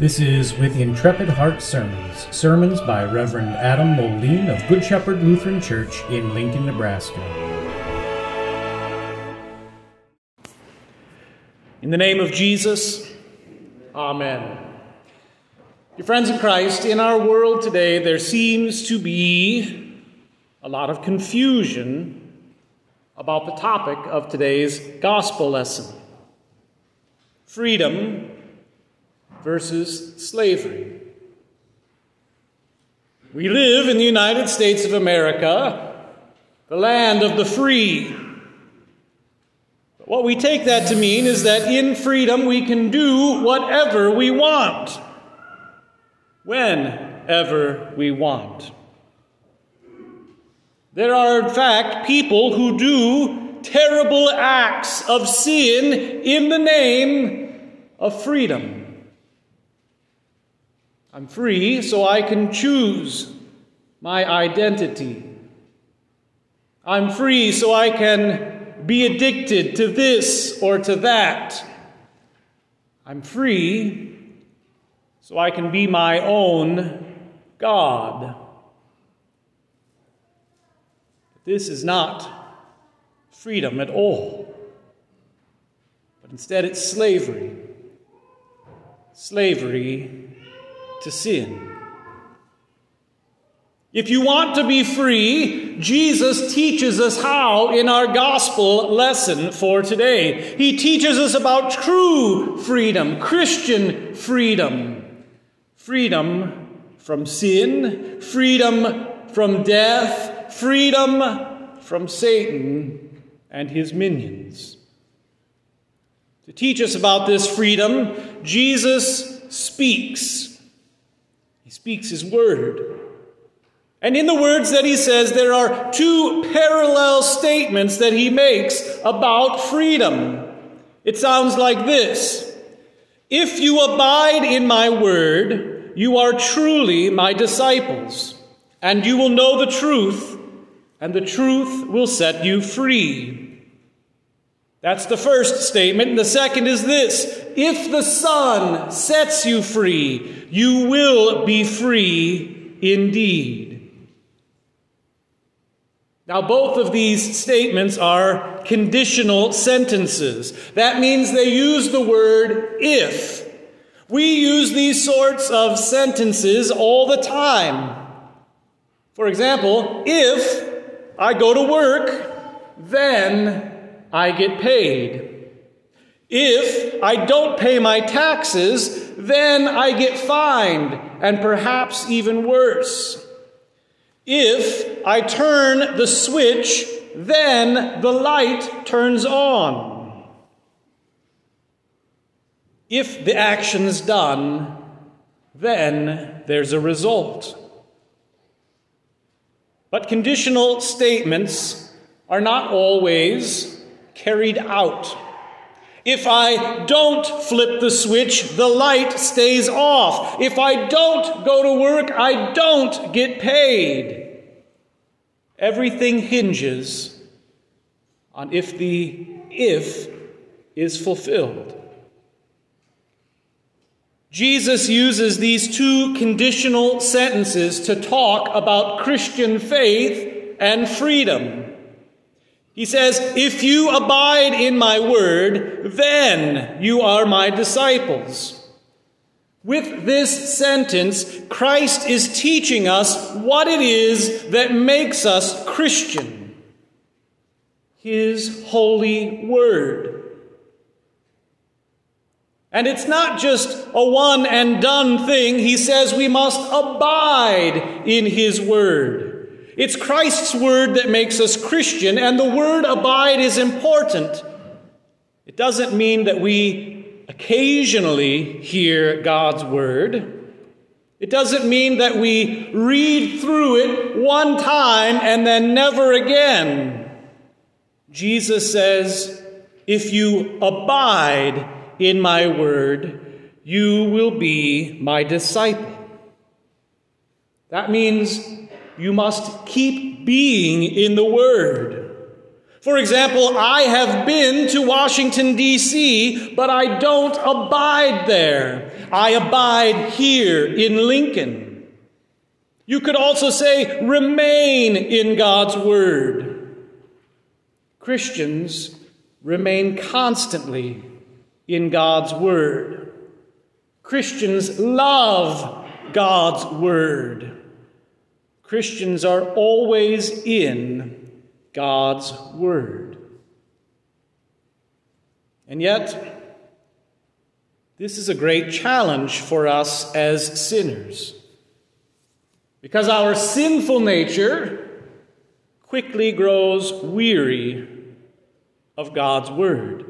This is With Intrepid Heart Sermons, sermons by Reverend Adam Moline of Good Shepherd Lutheran Church in Lincoln, Nebraska. In the name of Jesus, Amen. Your friends in Christ, in our world today, there seems to be a lot of confusion about the topic of today's gospel lesson freedom versus slavery. We live in the United States of America, the land of the free. But what we take that to mean is that in freedom we can do whatever we want, whenever we want. There are, in fact, people who do terrible acts of sin in the name of freedom. I'm free so I can choose my identity. I'm free so I can be addicted to this or to that. I'm free so I can be my own God. But this is not freedom at all, but instead it's slavery. Slavery to sin. If you want to be free, Jesus teaches us how in our gospel lesson for today. He teaches us about true freedom, Christian freedom. Freedom from sin, freedom from death, freedom from Satan and his minions. To teach us about this freedom, Jesus speaks he speaks his word. And in the words that he says, there are two parallel statements that he makes about freedom. It sounds like this If you abide in my word, you are truly my disciples, and you will know the truth, and the truth will set you free. That's the first statement. And the second is this If the Son sets you free, you will be free indeed. Now, both of these statements are conditional sentences. That means they use the word if. We use these sorts of sentences all the time. For example, if I go to work, then I get paid. If I don't pay my taxes, then I get fined, and perhaps even worse. If I turn the switch, then the light turns on. If the action's done, then there's a result. But conditional statements are not always carried out. If I don't flip the switch, the light stays off. If I don't go to work, I don't get paid. Everything hinges on if the if is fulfilled. Jesus uses these two conditional sentences to talk about Christian faith and freedom. He says, If you abide in my word, then you are my disciples. With this sentence, Christ is teaching us what it is that makes us Christian His holy word. And it's not just a one and done thing. He says we must abide in His word. It's Christ's word that makes us Christian, and the word abide is important. It doesn't mean that we occasionally hear God's word. It doesn't mean that we read through it one time and then never again. Jesus says, If you abide in my word, you will be my disciple. That means you must keep being in the Word. For example, I have been to Washington, D.C., but I don't abide there. I abide here in Lincoln. You could also say, remain in God's Word. Christians remain constantly in God's Word. Christians love God's Word. Christians are always in God's Word. And yet, this is a great challenge for us as sinners. Because our sinful nature quickly grows weary of God's Word.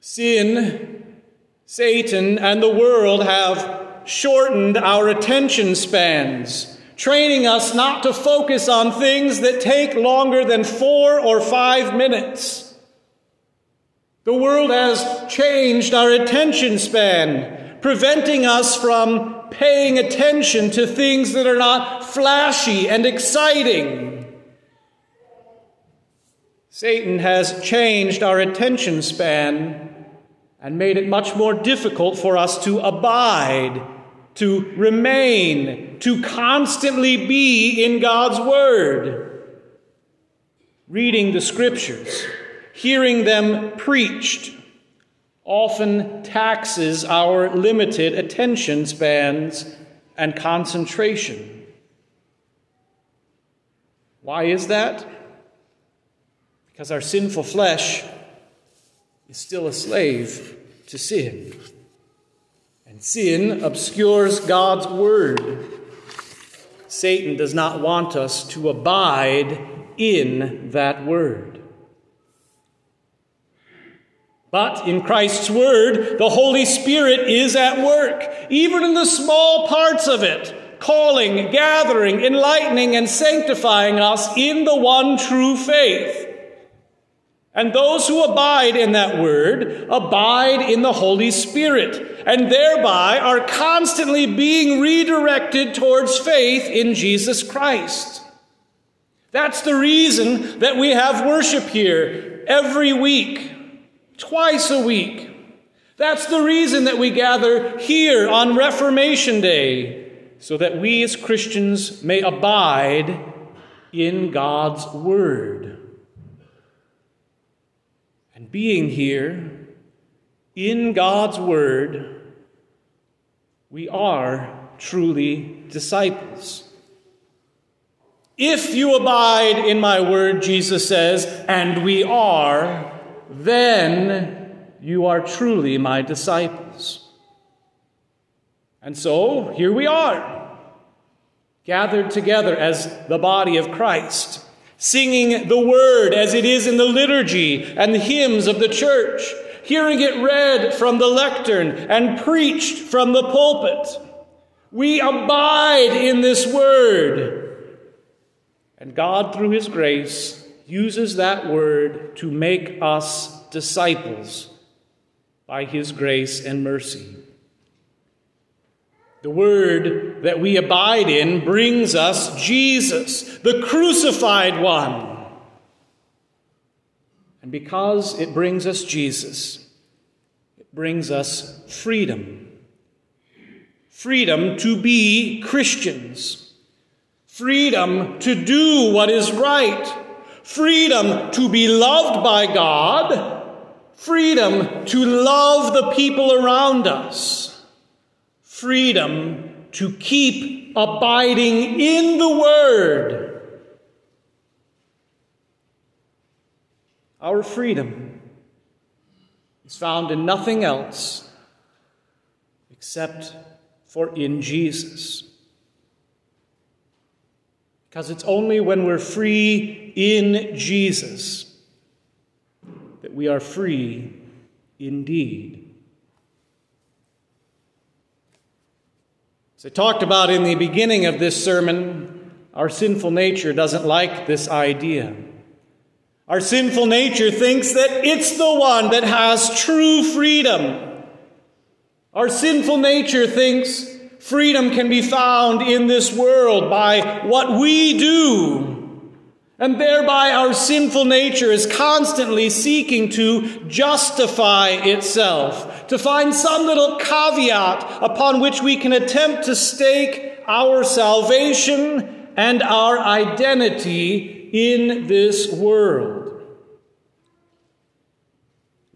Sin, Satan, and the world have shortened our attention spans training us not to focus on things that take longer than four or five minutes. The world has changed our attention span, preventing us from paying attention to things that are not flashy and exciting. Satan has changed our attention span and made it much more difficult for us to abide to remain, to constantly be in God's Word. Reading the Scriptures, hearing them preached, often taxes our limited attention spans and concentration. Why is that? Because our sinful flesh is still a slave to sin. Sin obscures God's word. Satan does not want us to abide in that word. But in Christ's word, the Holy Spirit is at work, even in the small parts of it, calling, gathering, enlightening, and sanctifying us in the one true faith. And those who abide in that word abide in the Holy Spirit, and thereby are constantly being redirected towards faith in Jesus Christ. That's the reason that we have worship here every week, twice a week. That's the reason that we gather here on Reformation Day, so that we as Christians may abide in God's Word And being here in God's Word, we are truly disciples. If you abide in my word, Jesus says, and we are, then you are truly my disciples. And so here we are, gathered together as the body of Christ singing the word as it is in the liturgy and the hymns of the church, hearing it read from the lectern and preached from the pulpit. We abide in this word. And God, through His grace, uses that word to make us disciples by His grace and mercy. The word that we abide in brings us Jesus, the crucified one. And because it brings us Jesus, it brings us freedom. Freedom to be Christians. Freedom to do what is right. Freedom to be loved by God. Freedom to love the people around us freedom to keep abiding in the Word. Our freedom is found in nothing else except for in Jesus. Because it's only when we're free in Jesus that we are free indeed. As I talked about in the beginning of this sermon, our sinful nature doesn't like this idea. Our sinful nature thinks that it's the one that has true freedom. Our sinful nature thinks freedom can be found in this world by what we do. And thereby our sinful nature is constantly seeking to justify itself, to find some little caveat upon which we can attempt to stake our salvation and our identity in this world.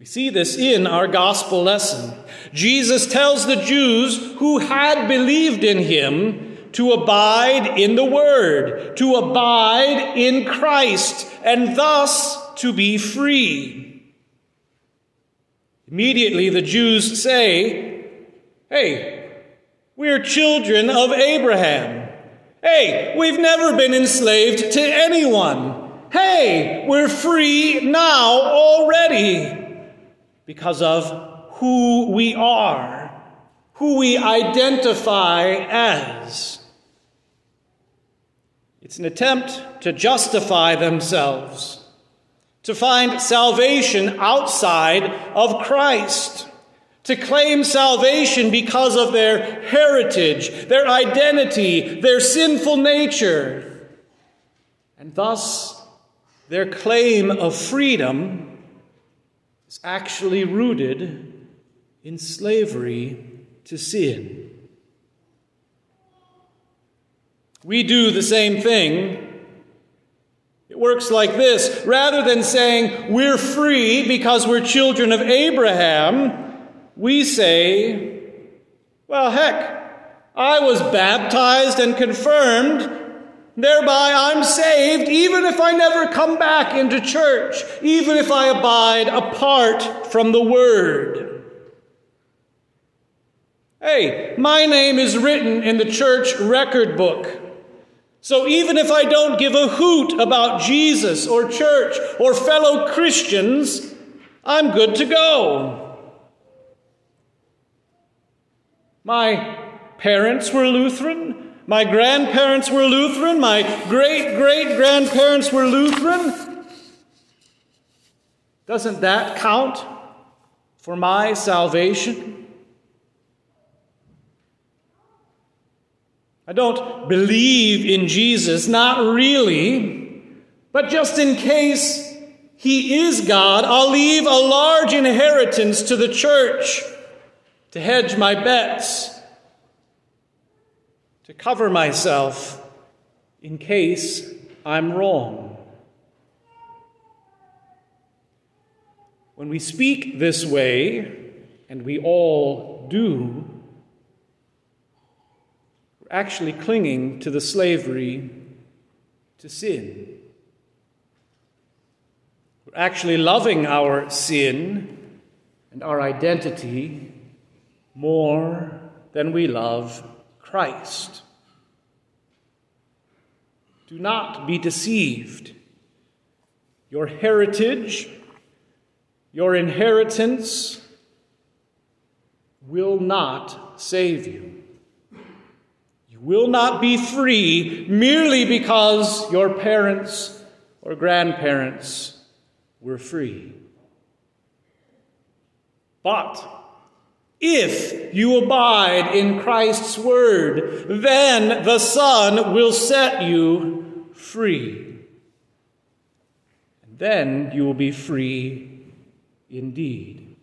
We see this in our gospel lesson. Jesus tells the Jews who had believed in him to abide in the Word, to abide in Christ, and thus to be free. Immediately the Jews say, Hey, we're children of Abraham. Hey, we've never been enslaved to anyone. Hey, we're free now already because of who we are, who we identify as. It's an attempt to justify themselves, to find salvation outside of Christ, to claim salvation because of their heritage, their identity, their sinful nature, and thus their claim of freedom is actually rooted in slavery to sin. We do the same thing. It works like this rather than saying we're free because we're children of Abraham, we say, well, heck, I was baptized and confirmed. Thereby, I'm saved even if I never come back into church, even if I abide apart from the Word. Hey, my name is written in the church record book. So even if I don't give a hoot about Jesus or church or fellow Christians, I'm good to go. My parents were Lutheran. My grandparents were Lutheran. My great great grandparents were Lutheran. Doesn't that count for my salvation? I don't believe in Jesus, not really, but just in case he is God, I'll leave a large inheritance to the church to hedge my bets, to cover myself in case I'm wrong. When we speak this way, and we all do, we're actually clinging to the slavery to sin. We're actually loving our sin and our identity more than we love Christ. Do not be deceived. Your heritage, your inheritance will not save you You will not be free merely because your parents or grandparents were free. But if you abide in Christ's word, then the Son will set you free. And then you will be free indeed.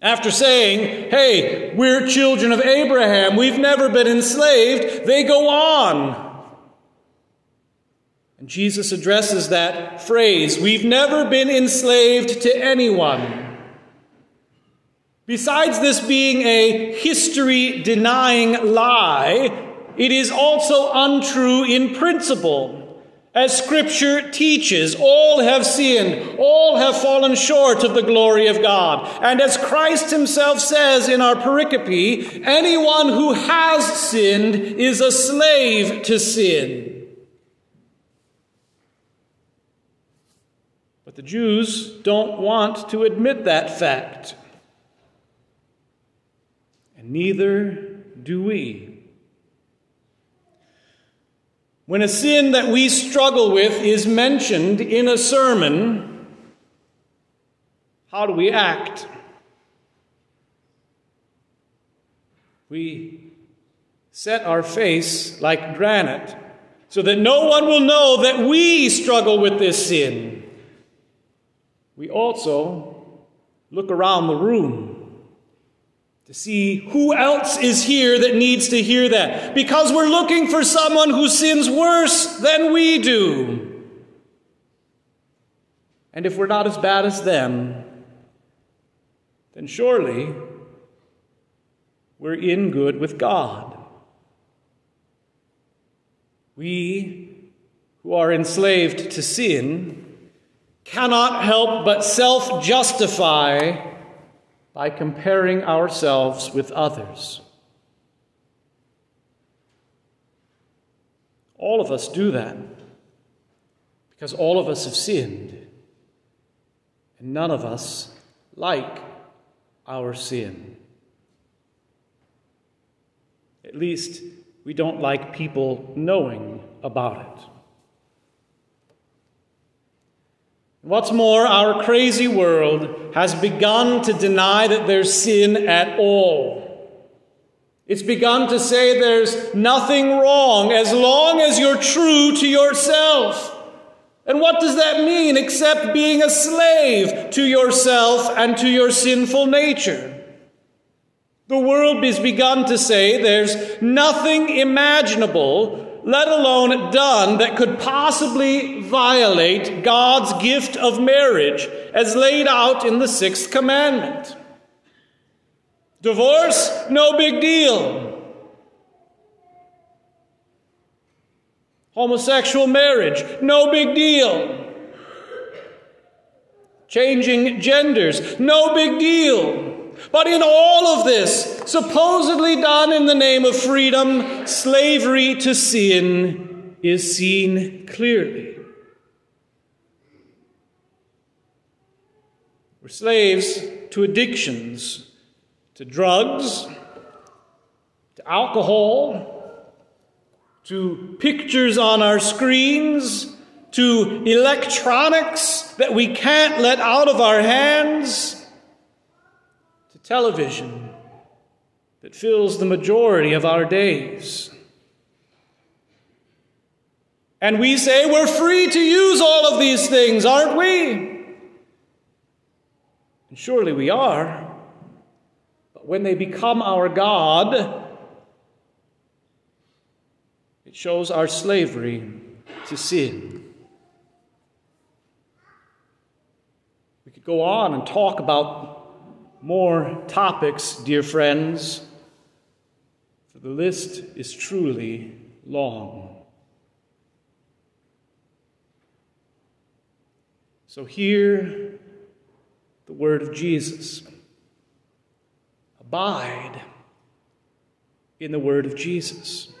After saying, hey, we're children of Abraham, we've never been enslaved, they go on. And Jesus addresses that phrase, we've never been enslaved to anyone. Besides this being a history denying lie, it is also untrue in principle. As Scripture teaches, all have sinned, all have fallen short of the glory of God. And as Christ Himself says in our pericope, anyone who has sinned is a slave to sin. But the Jews don't want to admit that fact. And neither do we. When a sin that we struggle with is mentioned in a sermon, how do we act? We set our face like granite, so that no one will know that we struggle with this sin, we also look around the room to see who else is here that needs to hear that. Because we're looking for someone who sins worse than we do. And if we're not as bad as them, then surely we're in good with God. We who are enslaved to sin cannot help but self justify by comparing ourselves with others. All of us do that because all of us have sinned, and none of us like our sin. At least we don't like people knowing about it. What's more, our crazy world has begun to deny that there's sin at all. It's begun to say there's nothing wrong as long as you're true to yourself. And what does that mean except being a slave to yourself and to your sinful nature? The world has begun to say there's nothing imaginable let alone done, that could possibly violate God's gift of marriage as laid out in the sixth commandment. Divorce, no big deal. Homosexual marriage, no big deal. Changing genders, no big deal. But in all of this, supposedly done in the name of freedom, slavery to sin is seen clearly. We're slaves to addictions, to drugs, to alcohol, to pictures on our screens, to electronics that we can't let out of our hands television that fills the majority of our days. And we say we're free to use all of these things, aren't we? And surely we are. But when they become our God, it shows our slavery to sin. We could go on and talk about more topics, dear friends, for the list is truly long. So hear the word of Jesus. Abide in the word of Jesus.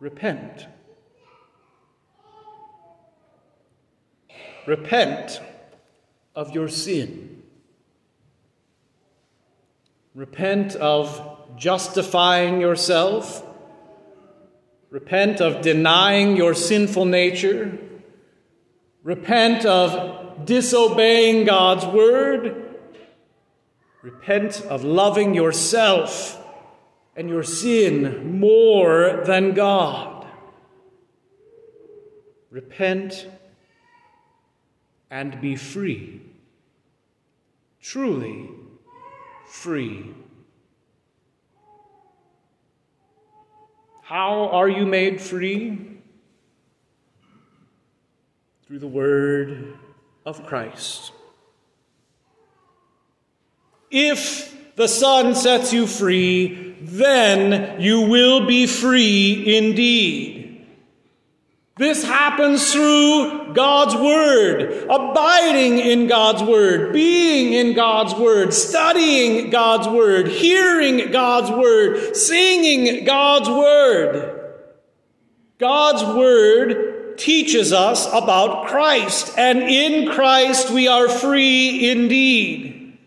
Repent. Repent of your sin. Repent of justifying yourself. Repent of denying your sinful nature. Repent of disobeying God's word. Repent of loving yourself and your sin more than God. Repent and be free truly free. How are you made free? Through the word of Christ. If the Son sets you free, then you will be free indeed. This happens through God's Word, abiding in God's Word, being in God's Word, studying God's Word, hearing God's Word, singing God's Word. God's Word teaches us about Christ, and in Christ we are free indeed.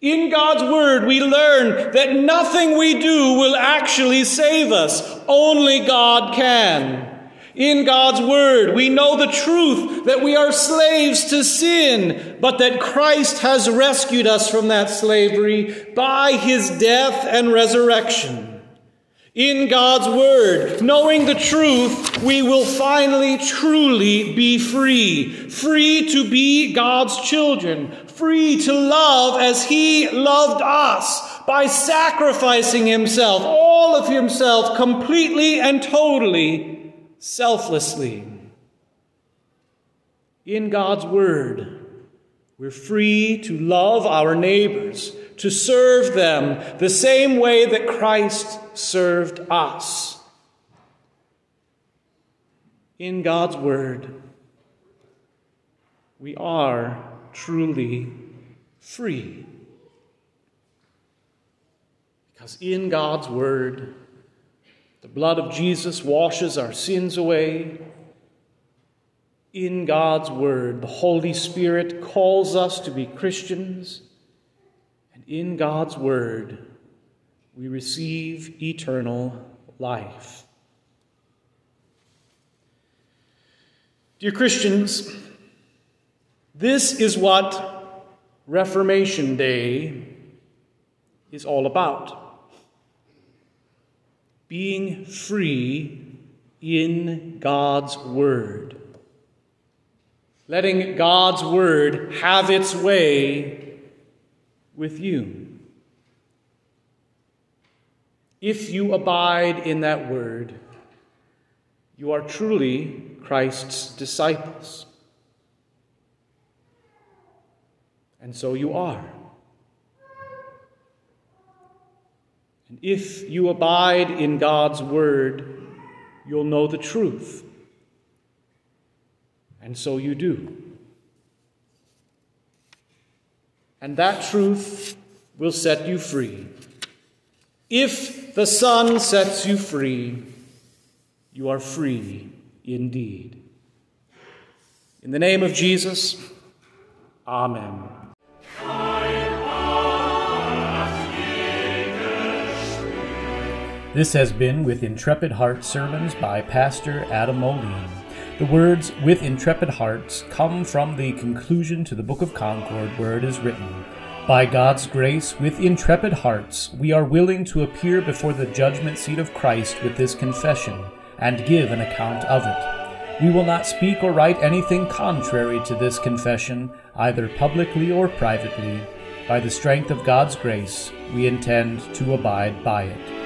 In God's Word, we learn that nothing we do will actually save us, only God can. In God's Word, we know the truth that we are slaves to sin, but that Christ has rescued us from that slavery by His death and resurrection. In God's Word, knowing the truth, we will finally truly be free. Free to be God's children. Free to love as He loved us by sacrificing Himself, all of Himself, completely and totally, selflessly. In God's Word, we're free to love our neighbors to serve them the same way that Christ served us. In God's Word, we are truly free. Because in God's Word, the blood of Jesus washes our sins away. In God's Word, the Holy Spirit calls us to be Christians And in God's Word, we receive eternal life. Dear Christians, this is what Reformation Day is all about being free in God's Word. Letting God's Word have its way with you. If you abide in that word, you are truly Christ's disciples. And so you are. If you abide in God's word, you'll know the truth. And so you do. and that truth will set you free. If the Son sets you free, you are free indeed. In the name of Jesus, Amen. This has been With Intrepid Heart Sermons by Pastor Adam Moline. The words with intrepid hearts come from the conclusion to the Book of Concord, where it is written, By God's grace, with intrepid hearts, we are willing to appear before the judgment seat of Christ with this confession, and give an account of it. We will not speak or write anything contrary to this confession, either publicly or privately. By the strength of God's grace, we intend to abide by it.